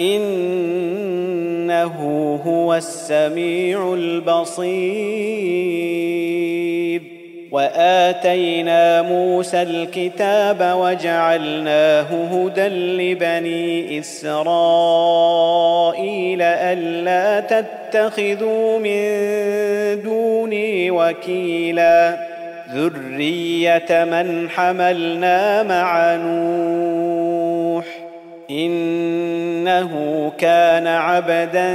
انه هو السميع البصير. وآتينا موسى الكتاب وجعلناه هدى لبني إسرائيل ألا تتخذوا من دوني وكيلا. ذرية من حملنا مع نوح. إنه كان عبدا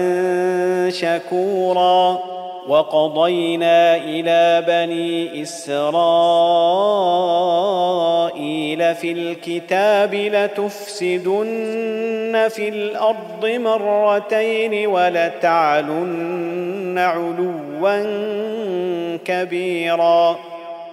شكورا وقضينا إلى بني إسرائيل في الكتاب لتفسدن في الأرض مرتين ولتعلن علوا كبيرا.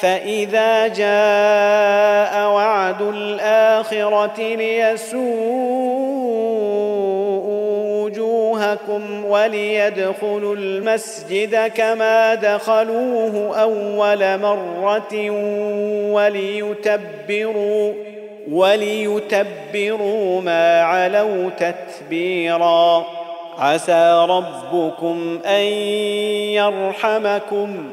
فاذا جاء وعد الاخره ليسوءوا وجوهكم وليدخلوا المسجد كما دخلوه اول مره وليتبروا وليتبروا ما علوا تتبيرا عسى ربكم ان يرحمكم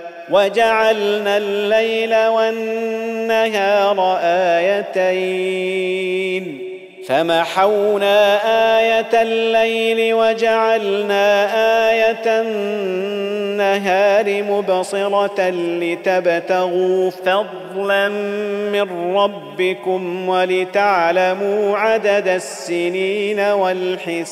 وجعلنا الليل والنهار آيتين. فمحونا آية الليل وجعلنا آية النهار مبصرة لتبتغوا فضلا من ربكم ولتعلموا عدد السنين والحساب.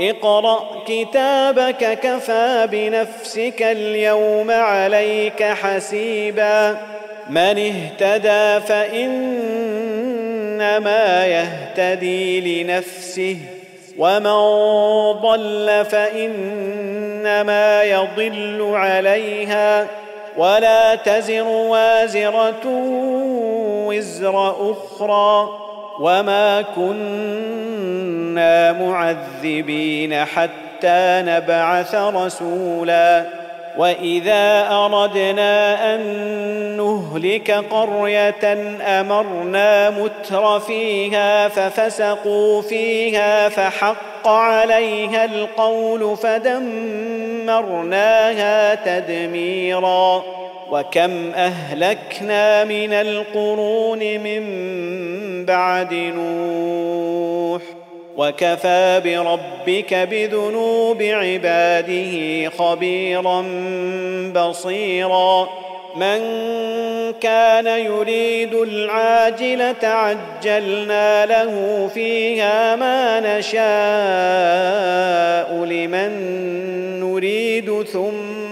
اقرأ كتابك كفى بنفسك اليوم عليك حسيبا. من اهتدى فإنما يهتدي لنفسه ومن ضل فإنما يضل عليها. ولا تزر وازرة وزر أخرى. وما كنا معذبين حتى نبعث رسولا واذا اردنا ان نهلك قريه امرنا متر فيها ففسقوا فيها فحق عليها القول فدمرناها تدميرا وكم أهلكنا من القرون من بعد نوح وكفى بربك بذنوب عباده خبيرا بصيرا. من كان يريد العاجلة عجلنا له فيها ما نشاء لمن نريد ثم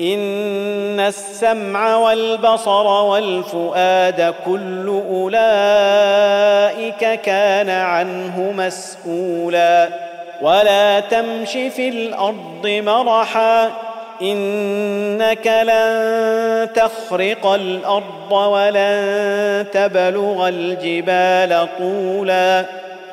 ان السمع والبصر والفؤاد كل اولئك كان عنه مسؤولا ولا تمش في الأرض مرحا انك لن تخرق الأرض ولن تبلغ الجبال طولا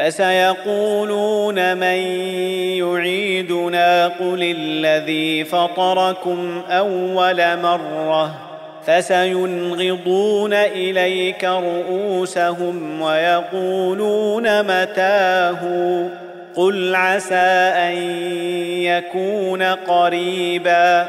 فسيقولون من يعيدنا قل الذي فطركم أول مرة فسينغضون إليك رؤوسهم ويقولون متاه قل عسى أن يكون قريبا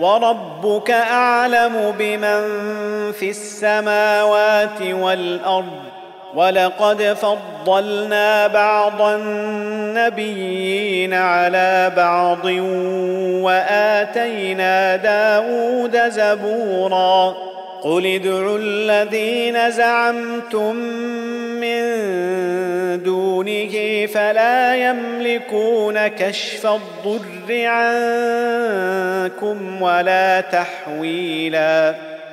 وربك أعلم بمن في السماوات والأرض ولقد فضلنا بعض النبيين على بعض وآتينا داود زبورا قل ادعوا الذين زعمتم من دونه فلا يملكون كشف الضر عنكم ولا تحويلا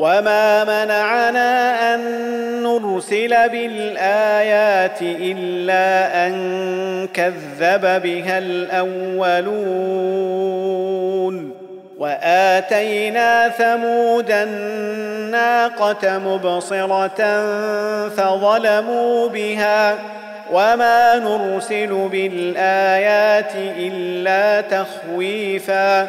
وما منعنا ان نرسل بالايات الا ان كذب بها الاولون واتينا ثمود الناقه مبصره فظلموا بها وما نرسل بالايات الا تخويفا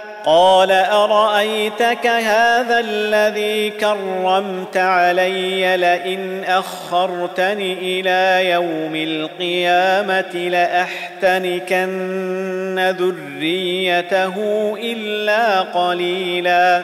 قال أرأيتك هذا الذي كرمت علي لئن أخرتني إلى يوم القيامة لأحتنكن ذريته إلا قليلا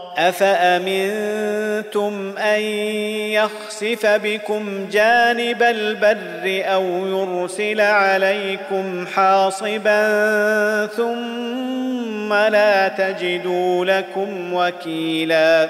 أفأمنتم أن يخسف بكم جانب البر أو يرسل عليكم حاصبا ثم لا تجدوا لكم وكيلا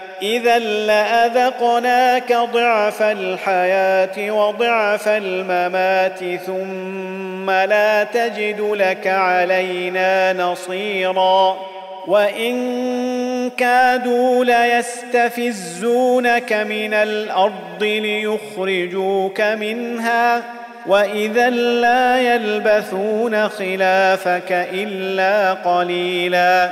إذا لأذقناك ضعف الحياة وضعف الممات ثم لا تجد لك علينا نصيرا. وإن كادوا ليستفزونك من الأرض ليخرجوك منها. وإذا لا يلبثون خلافك إلا قليلا.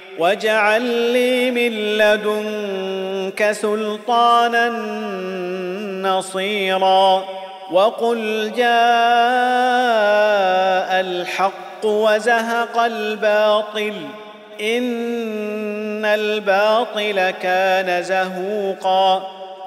واجعل لي من لدنك سلطانا نصيرا وقل جاء الحق وزهق الباطل ان الباطل كان زهوقا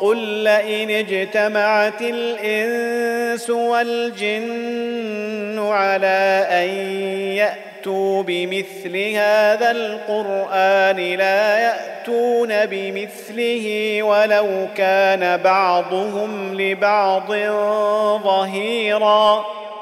قل لئن اجتمعت الإنس والجن على أن يأتوا بمثل هذا القرآن لا يأتون بمثله ولو كان بعضهم لبعض ظهيرا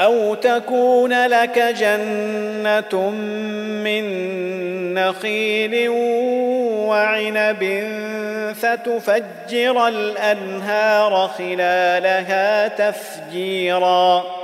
أو تكون لك جنة من نخيل وعنب فتفجر الأنهار خلالها تفجيرا.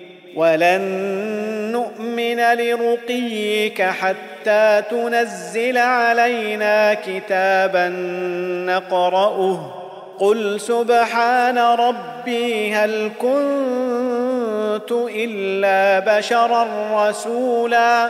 ولن نؤمن لرقيك حتى تنزل علينا كتابا نقرأه. قل سبحان ربي هل كنت إلا بشرا رسولا.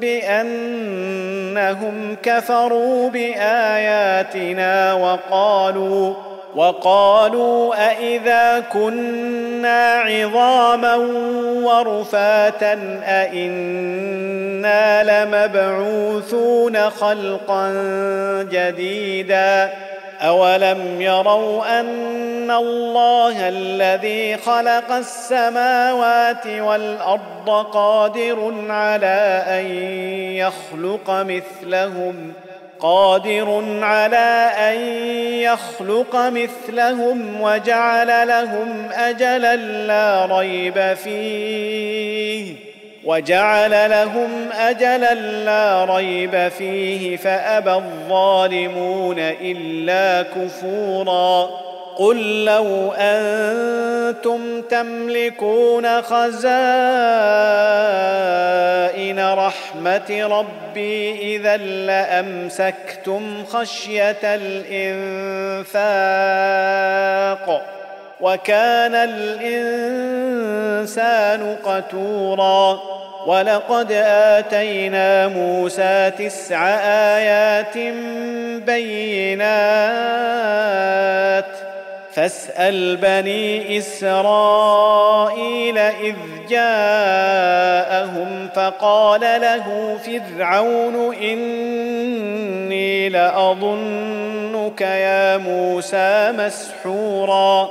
بأنهم كفروا بآياتنا وقالوا وقالوا أإذا كنا عظاما ورفاتا أإنا لمبعوثون خلقا جديدا أولم يروا أن الله الذي خلق السماوات والأرض قادر على أن يخلق مثلهم ۖ قادر على أن يخلق مثلهم وجعل لهم اجلا لا ريب فيه. وجعل لهم أجلا لا ريب فيه فأبى الظالمون إلا كفورا قل لو أنتم تملكون خزائن رحمة ربي إذا لأمسكتم خشية الإنفاق وكان الإنسان قتورا ولقد آتينا موسى تسع آيات بينات فاسأل بني إسرائيل إذ جاءهم فقال له فرعون إني لأظنك يا موسى مسحورا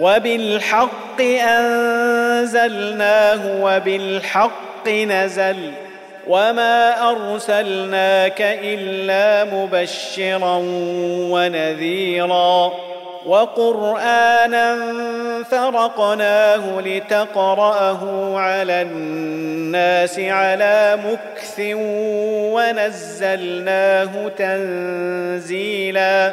وبالحق أنزلناه وبالحق نزل وما أرسلناك إلا مبشرا ونذيرا وقرآنا فرقناه لتقرأه على الناس على مكث ونزلناه تنزيلا